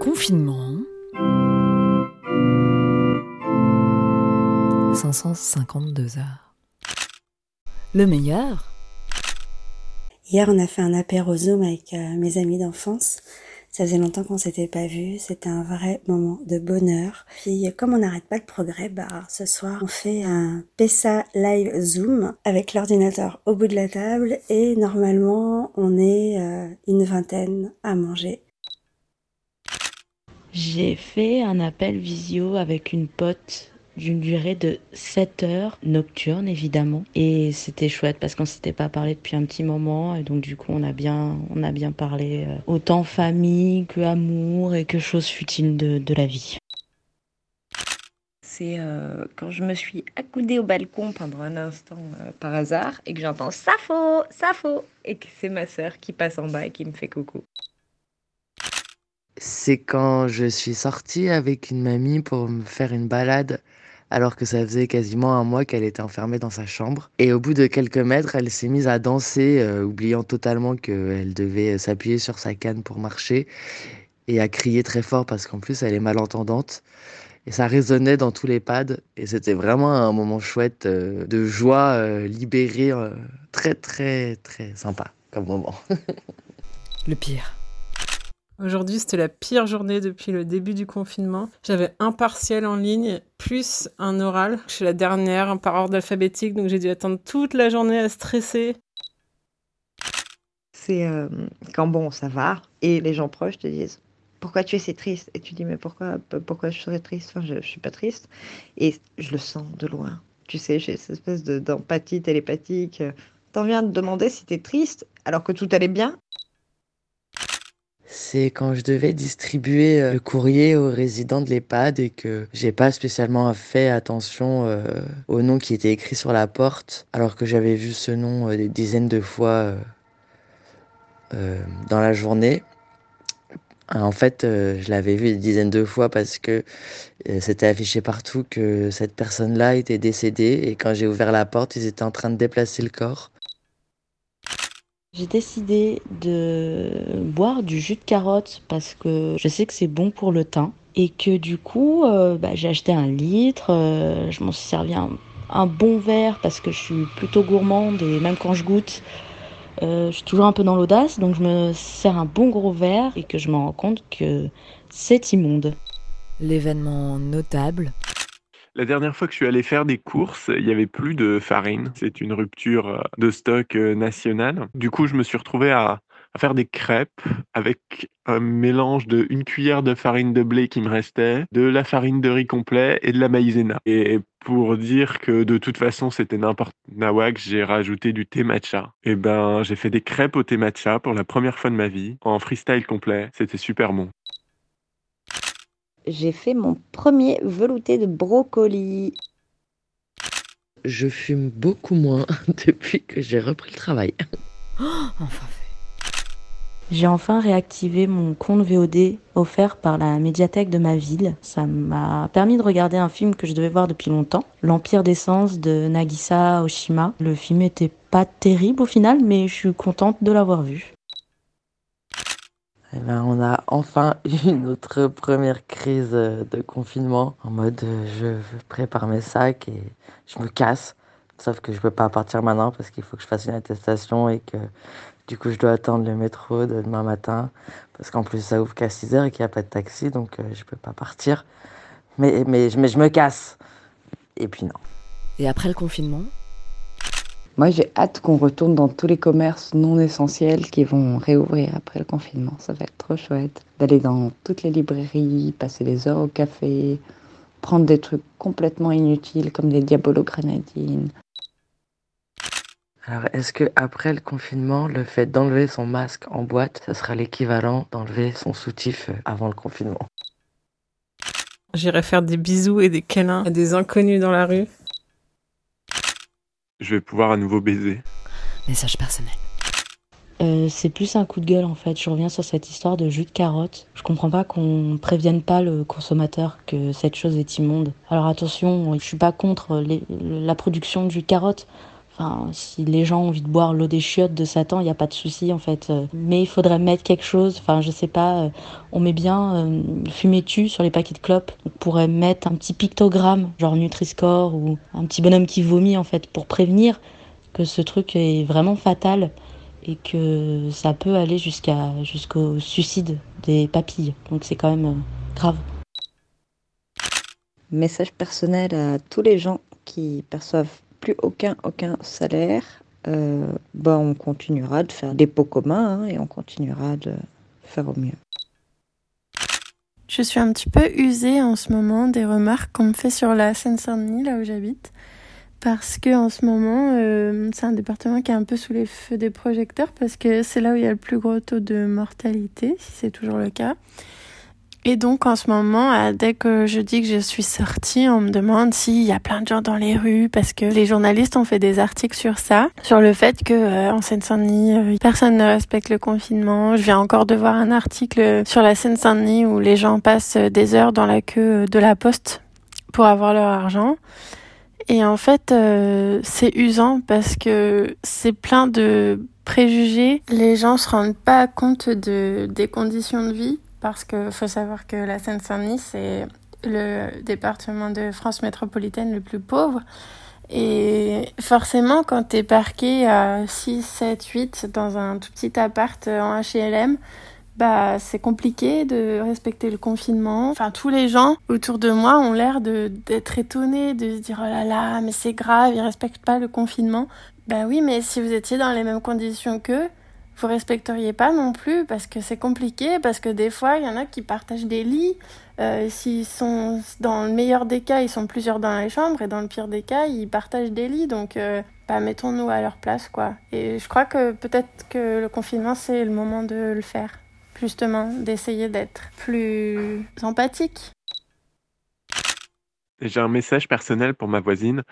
Confinement. 552 heures. Le meilleur Hier, on a fait un apéro Zoom avec euh, mes amis d'enfance. Ça faisait longtemps qu'on s'était pas vus. C'était un vrai moment de bonheur. Puis, comme on n'arrête pas le progrès, bah, ce soir, on fait un PESA live Zoom avec l'ordinateur au bout de la table et normalement, on est euh, une vingtaine à manger. J'ai fait un appel visio avec une pote d'une durée de 7 heures nocturne évidemment et c'était chouette parce qu'on s'était pas parlé depuis un petit moment et donc du coup on a bien on a bien parlé euh, autant famille que amour et que choses futiles de, de la vie. C'est euh, quand je me suis accoudée au balcon pendant un instant euh, par hasard et que j'entends Safo, Safo et que c'est ma sœur qui passe en bas et qui me fait coucou. C'est quand je suis sortie avec une mamie pour me faire une balade alors que ça faisait quasiment un mois qu'elle était enfermée dans sa chambre. Et au bout de quelques mètres, elle s'est mise à danser, euh, oubliant totalement qu'elle devait s'appuyer sur sa canne pour marcher, et à crier très fort parce qu'en plus elle est malentendante. Et ça résonnait dans tous les pads, et c'était vraiment un moment chouette euh, de joie euh, libérée, très très très sympa comme moment. Le pire. Aujourd'hui, c'était la pire journée depuis le début du confinement. J'avais un partiel en ligne, plus un oral. Je suis la dernière par ordre alphabétique, donc j'ai dû attendre toute la journée à stresser. C'est euh, quand bon, ça va, et les gens proches te disent pourquoi tu es si triste? Et tu dis mais pourquoi pourquoi je serais triste? Enfin, je, je suis pas triste. Et je le sens de loin. Tu sais, j'ai cette espèce de- d'empathie télépathique. T'en viens de demander si t'es triste alors que tout allait bien. C'est quand je devais distribuer euh, le courrier aux résidents de l'EHPAD et que j'ai pas spécialement fait attention euh, au nom qui était écrit sur la porte, alors que j'avais vu ce nom euh, des dizaines de fois dans la journée. En fait, je l'avais vu des dizaines de fois parce que c'était affiché partout que cette personne-là était décédée et quand j'ai ouvert la porte, ils étaient en train de déplacer le corps. J'ai décidé de boire du jus de carotte parce que je sais que c'est bon pour le teint et que du coup euh, bah, j'ai acheté un litre, euh, je m'en suis servi un, bon verre parce que je suis plutôt gourmande et même quand je goûte euh, je suis toujours un peu dans l'audace donc je me sers un bon gros verre et que je me rends compte que c'est immonde. L'événement notable. La dernière fois que je suis allé faire des courses, il y avait plus de farine. C'est une rupture euh, de stock euh, national. Du coup, je me suis retrouvé à, faire des crêpes avec un mélange de une cuillère de farine de blé qui me restait, de la farine de riz complet et de la maïzena. Et pour dire que de toute façon c'était n'importe nawak, j'ai rajouté du thé matcha. Et ben, j'ai fait des crêpes au thé matcha pour la première fois de ma vie en freestyle complet. C'était super bon. J'ai fait mon premier velouté de brocoli. Je fume beaucoup moins depuis que j'ai repris le travail. Enfin fait. J'ai enfin réactivé mon compte VOD offert par la médiathèque de ma ville. Ça m'a permis de regarder un film que je devais voir depuis longtemps, L'Empire d'essence de Nagisa Oshima. Le film était pas terrible au final, mais je suis contente de l'avoir vu. Eh ben, on a enfin eu notre première crise euh, de confinement en mode euh, je prépare mes sacs et je me casse. Sauf que je peux pas partir maintenant parce qu'il faut que je fasse une attestation et que du coup je dois attendre le métro de demain matin parce qu'en plus ça ouvre qu'à 6 heures et qu'il n'y a pas de taxi donc euh, je peux pas partir. Mais, mais je me casse. Et puis non. Et après le confinement Moi, j'ai hâte qu'on retourne dans tous les commerces non essentiels qui vont réouvrir après le confinement. Ça va être trop chouette. D'aller dans toutes les librairies, passer des heures au café, prendre des trucs complètement inutiles comme des diabolo-grenadines. Alors, est-ce que après le confinement, le fait d'enlever son masque en boîte, ça sera l'équivalent d'enlever son soutif euh, avant le confinement? J'irai faire des bisous et des câlins à des inconnus dans la rue. Je vais pouvoir à nouveau baiser. Message personnel. Euh, c'est plus un coup de gueule en fait. Je reviens sur cette histoire de jus de carotte. Je comprends pas qu'on prévienne pas le consommateur que cette chose est immonde. Alors attention, je suis pas contre les- la production de jus de carotte. Si les gens ont envie de boire l'eau des chiottes de Satan, il n'y a pas de souci en fait. Mais il faudrait mettre quelque chose, enfin je sais pas, on met bien euh, fumer-tu sur les paquets de clopes. On pourrait mettre un petit pictogramme, genre Nutri-Score ou un petit bonhomme qui vomit en fait pour prévenir que ce truc est vraiment fatal et que ça peut aller jusqu'à jusqu'au suicide des papilles. Donc c'est quand même euh, grave. Message personnel à tous les gens qui perçoivent plus aucun salaire. Euh, bah, on continuera de faire des pots communs hein, et on continuera de faire au mieux. Je suis un petit peu usée en ce moment des remarques qu'on me fait sur la Seine-Saint-Denis, là où j'habite parce que en ce moment, euh, c'est un département qui est un peu sous les feux des projecteurs parce que c'est là où il y a le plus gros taux de mortalité, si c'est toujours le cas. Et donc en ce moment, euh, dès que je dis que je suis sortie, on me demande s'il y a plein de gens dans les rues parce que les journalistes ont fait des articles sur ça, sur le fait que euh, en Seine-Saint-Denis, personne ne respecte le confinement. Je viens encore de voir un article sur la Seine-Saint-Denis où les gens passent des heures dans la queue de la poste pour avoir leur argent. Et en fait, euh, c'est usant parce que c'est plein de préjugés. Les gens se rendent pas compte de, des conditions de vie parce que faut savoir que la Seine-Saint-Denis, c'est le département de France métropolitaine le plus pauvre. Et forcément, quand t'es parqué à 6, 7, 8 dans un tout petit appart en HLM, bah c'est compliqué de respecter le confinement. Enfin tous les gens autour de moi ont l'air d'être étonnés, de se dire oh là là mais c'est grave, ils respectent pas le confinement. Bah oui mais si vous étiez dans les mêmes conditions qu'eux, vous respecteriez pas non plus parce que c'est compliqué parce que des fois il y en a qui partagent des lits. Euh, S'ils sont dans le meilleur des cas ils sont plusieurs dans les chambres et dans le pire des cas ils partagent des lits donc euh, bah mettons-nous à leur place quoi. Et je crois que peut-être que le confinement c'est le moment de le faire justement, d'essayer d'être plus empathique. J'ai un message personnel pour ma voisine.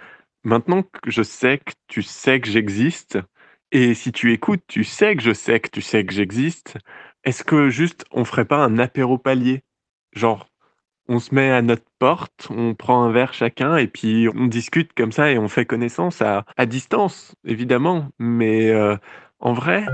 Maintenant que je sais que tu sais que j'existe, et si tu écoutes, tu sais que je sais que tu sais que j'existe, est-ce que juste on ferait pas un apéro palier? Genre, on se met à notre porte, on prend un verre chacun et puis on discute comme ça et on fait connaissance à, à distance, évidemment, mais euh, en vrai.